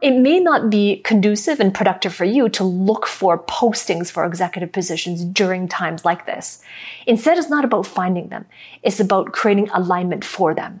It may not be conducive and productive for you to look for postings for executive positions during times like this. Instead, it's not about finding them. It's about creating alignment for them.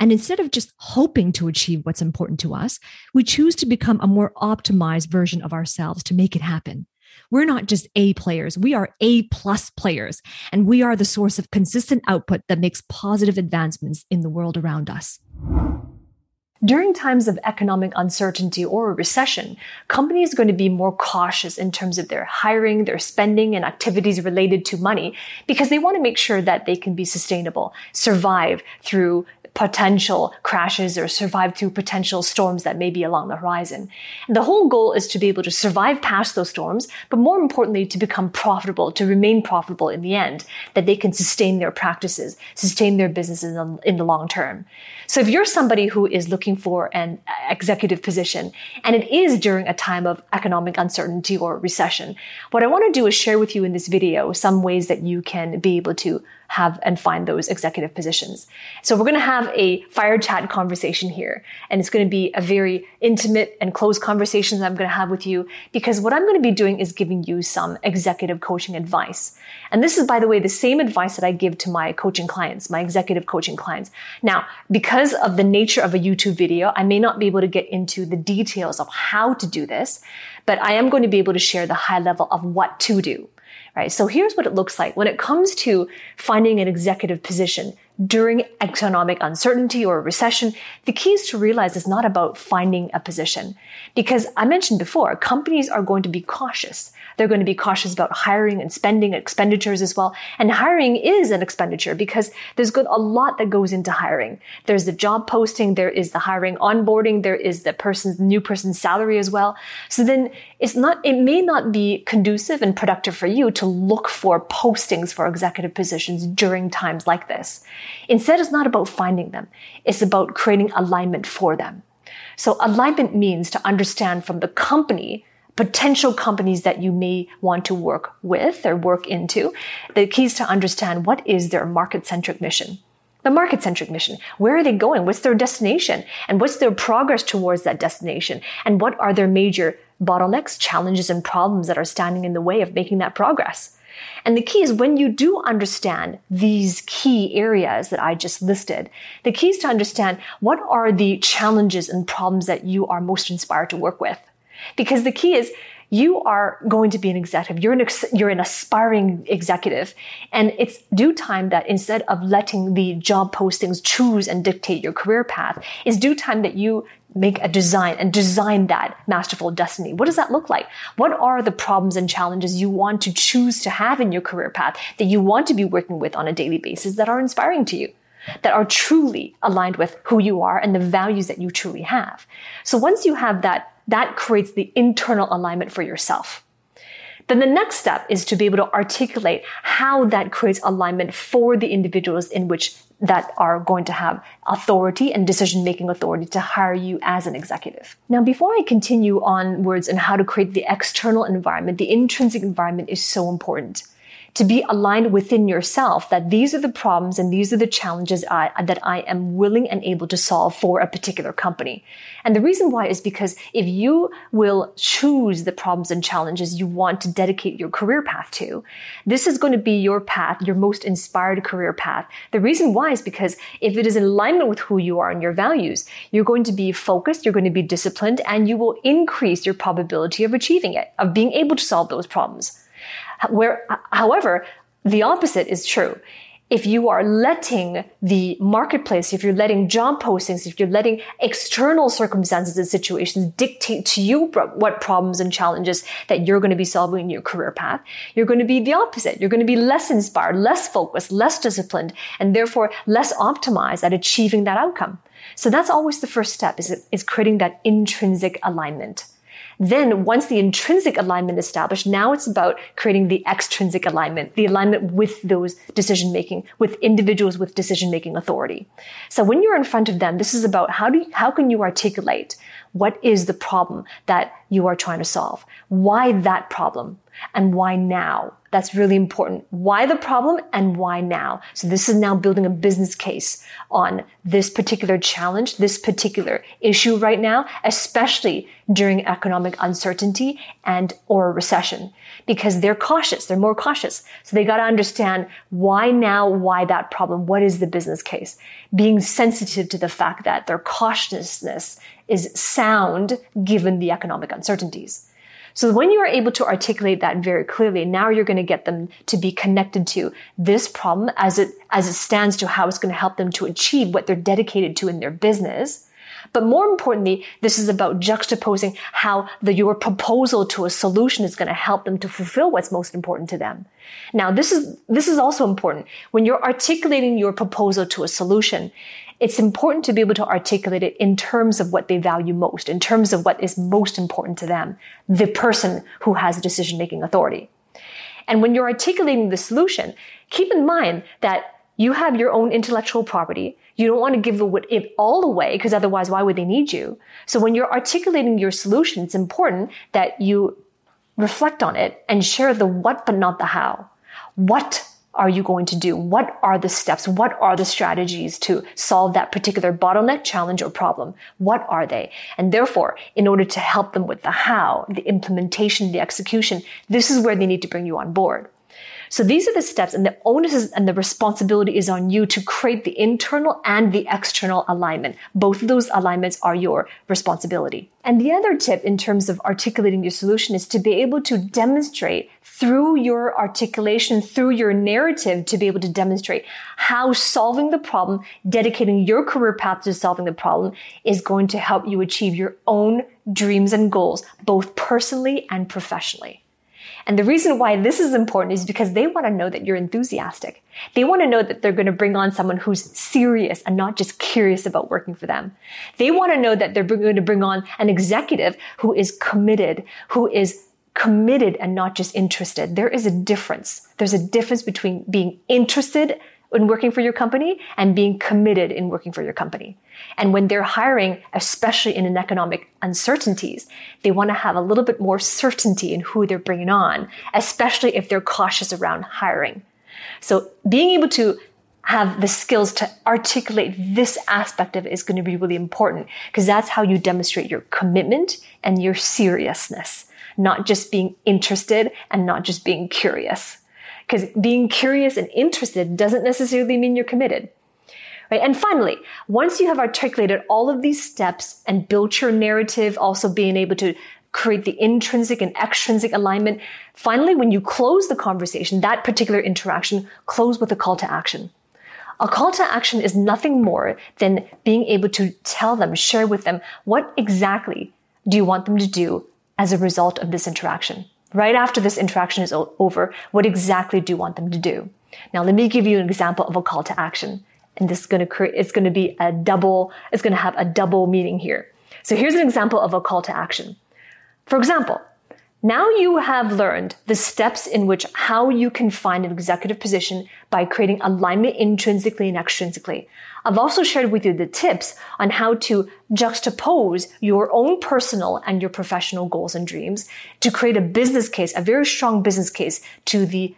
And instead of just hoping to achieve what's important to us, we choose to become a more optimized version of ourselves to make it happen. We're not just A players, we are A plus players, and we are the source of consistent output that makes positive advancements in the world around us. During times of economic uncertainty or a recession, companies are going to be more cautious in terms of their hiring, their spending, and activities related to money because they want to make sure that they can be sustainable, survive through potential crashes or survive through potential storms that may be along the horizon. And the whole goal is to be able to survive past those storms, but more importantly, to become profitable, to remain profitable in the end, that they can sustain their practices, sustain their businesses in the, in the long term. So if you're somebody who is looking for an executive position, and it is during a time of economic uncertainty or recession, what I want to do is share with you in this video some ways that you can be able to have and find those executive positions. So we're going to have a fire chat conversation here. And it's going to be a very intimate and close conversation that I'm going to have with you because what I'm going to be doing is giving you some executive coaching advice. And this is, by the way, the same advice that I give to my coaching clients, my executive coaching clients. Now, because of the nature of a YouTube video, I may not be able to get into the details of how to do this, but I am going to be able to share the high level of what to do right? So here's what it looks like when it comes to finding an executive position during economic uncertainty or recession. The key is to realize it's not about finding a position because I mentioned before, companies are going to be cautious. They're going to be cautious about hiring and spending expenditures as well. And hiring is an expenditure because there's good, a lot that goes into hiring. There's the job posting, there is the hiring onboarding, there is the person's new person's salary as well. So then it's not, it may not be conducive and productive for you to look for postings for executive positions during times like this. Instead, it's not about finding them. It's about creating alignment for them. So alignment means to understand from the company potential companies that you may want to work with or work into. The key is to understand what is their market centric mission. The market centric mission. Where are they going? What's their destination? And what's their progress towards that destination? And what are their major bottlenecks, challenges, and problems that are standing in the way of making that progress? And the key is when you do understand these key areas that I just listed, the key is to understand what are the challenges and problems that you are most inspired to work with. Because the key is you are going to be an executive. You're an, you're an aspiring executive. And it's due time that instead of letting the job postings choose and dictate your career path, it's due time that you make a design and design that masterful destiny. What does that look like? What are the problems and challenges you want to choose to have in your career path that you want to be working with on a daily basis that are inspiring to you? That are truly aligned with who you are and the values that you truly have. So once you have that that creates the internal alignment for yourself. Then the next step is to be able to articulate how that creates alignment for the individuals in which that are going to have authority and decision making authority to hire you as an executive. Now, before I continue onwards on how to create the external environment, the intrinsic environment is so important to be aligned within yourself that these are the problems and these are the challenges I, that I am willing and able to solve for a particular company. And the reason why is because if you will choose the problems and challenges you want to dedicate your career path to, this is going to be your path, your most inspired career path. The reason why is because if it is in alignment with who you are and your values, you're going to be focused, you're going to be disciplined, and you will increase your probability of achieving it, of being able to solve those problems. Where, however, the opposite is true if you are letting the marketplace, if you're letting job postings, if you're letting external circumstances and situations dictate to you what problems and challenges that you're going to be solving in your career path, you're going to be the opposite. You're going to be less inspired, less focused, less disciplined, and therefore less optimized at achieving that outcome. So that's always the first step is, is creating that intrinsic alignment. Then once the intrinsic alignment is established, now it's about creating the extrinsic alignment, the alignment with those decision making, with individuals with decision making authority. So when you're in front of them, this is about how do you, how can you articulate what is the problem that you are trying to solve? Why that problem? And why now? That's really important. Why the problem and why now? So this is now building a business case on this particular challenge, this particular issue right now, especially during economic uncertainty and or recession because they're cautious. They're more cautious. So they got to understand why now, why that problem? What is the business case? Being sensitive to the fact that their cautiousness is sound given the economic uncertainties. So when you are able to articulate that very clearly, now you're going to get them to be connected to this problem as it, as it stands to how it's going to help them to achieve what they're dedicated to in their business. But more importantly, this is about juxtaposing how the, your proposal to a solution is going to help them to fulfill what's most important to them. Now, this is, this is also important. When you're articulating your proposal to a solution, it's important to be able to articulate it in terms of what they value most, in terms of what is most important to them, the person who has decision making authority. And when you're articulating the solution, keep in mind that you have your own intellectual property. You don't want to give it all away because otherwise, why would they need you? So when you're articulating your solution, it's important that you reflect on it and share the what, but not the how. What are you going to do? What are the steps? What are the strategies to solve that particular bottleneck, challenge, or problem? What are they? And therefore, in order to help them with the how, the implementation, the execution, this is where they need to bring you on board. So these are the steps and the onus is, and the responsibility is on you to create the internal and the external alignment. Both of those alignments are your responsibility. And the other tip in terms of articulating your solution is to be able to demonstrate through your articulation, through your narrative to be able to demonstrate how solving the problem, dedicating your career path to solving the problem is going to help you achieve your own dreams and goals, both personally and professionally. And the reason why this is important is because they want to know that you're enthusiastic. They want to know that they're going to bring on someone who's serious and not just curious about working for them. They want to know that they're going to bring on an executive who is committed, who is committed and not just interested. There is a difference. There's a difference between being interested in working for your company and being committed in working for your company. And when they're hiring, especially in an economic uncertainties, they want to have a little bit more certainty in who they're bringing on, especially if they're cautious around hiring. So being able to have the skills to articulate this aspect of it is going to be really important because that's how you demonstrate your commitment and your seriousness, not just being interested and not just being curious. Because being curious and interested doesn't necessarily mean you're committed. Right? And finally, once you have articulated all of these steps and built your narrative, also being able to create the intrinsic and extrinsic alignment, finally, when you close the conversation, that particular interaction, close with a call to action. A call to action is nothing more than being able to tell them, share with them what exactly do you want them to do as a result of this interaction right after this interaction is over, what exactly do you want them to do? Now, let me give you an example of a call to action. And this is going to create, it's going to be a double, it's going to have a double meaning here. So here's an example of a call to action. For example, now you have learned the steps in which how you can find an executive position by creating alignment intrinsically and extrinsically. I've also shared with you the tips on how to juxtapose your own personal and your professional goals and dreams to create a business case, a very strong business case to the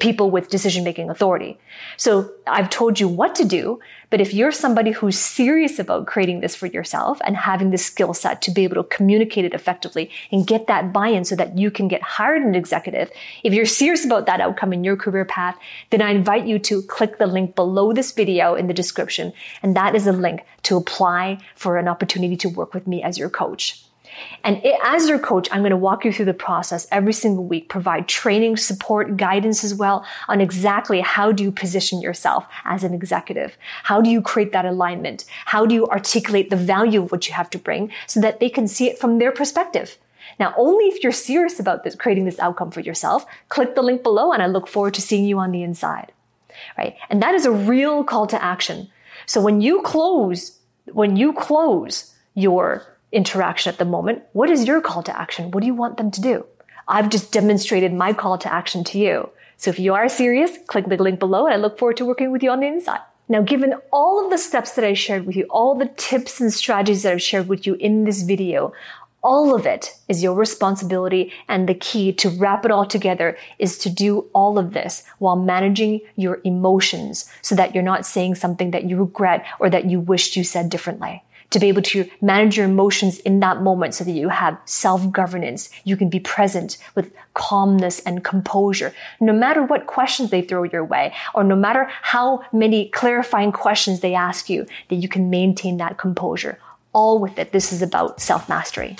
people with decision making authority. So I've told you what to do, but if you're somebody who's serious about creating this for yourself and having the skill set to be able to communicate it effectively and get that buy-in so that you can get hired an executive, if you're serious about that outcome in your career path, then I invite you to click the link below this video in the description. And that is a link to apply for an opportunity to work with me as your coach. And it, as your coach, I'm going to walk you through the process every single week, provide training, support, guidance as well on exactly how do you position yourself as an executive? How do you create that alignment? How do you articulate the value of what you have to bring so that they can see it from their perspective? Now, only if you're serious about this, creating this outcome for yourself, click the link below and I look forward to seeing you on the inside. Right? And that is a real call to action. So when you close, when you close your interaction at the moment, what is your call to action? What do you want them to do? I've just demonstrated my call to action to you. So if you are serious, click the link below and I look forward to working with you on the inside. Now, given all of the steps that I shared with you, all the tips and strategies that I've shared with you in this video, all of it is your responsibility. And the key to wrap it all together is to do all of this while managing your emotions so that you're not saying something that you regret or that you wished you said differently to be able to manage your emotions in that moment so that you have self-governance. You can be present with calmness and composure, no matter what questions they throw your way, or no matter how many clarifying questions they ask you, that you can maintain that composure. All with it. This is about self-mastery.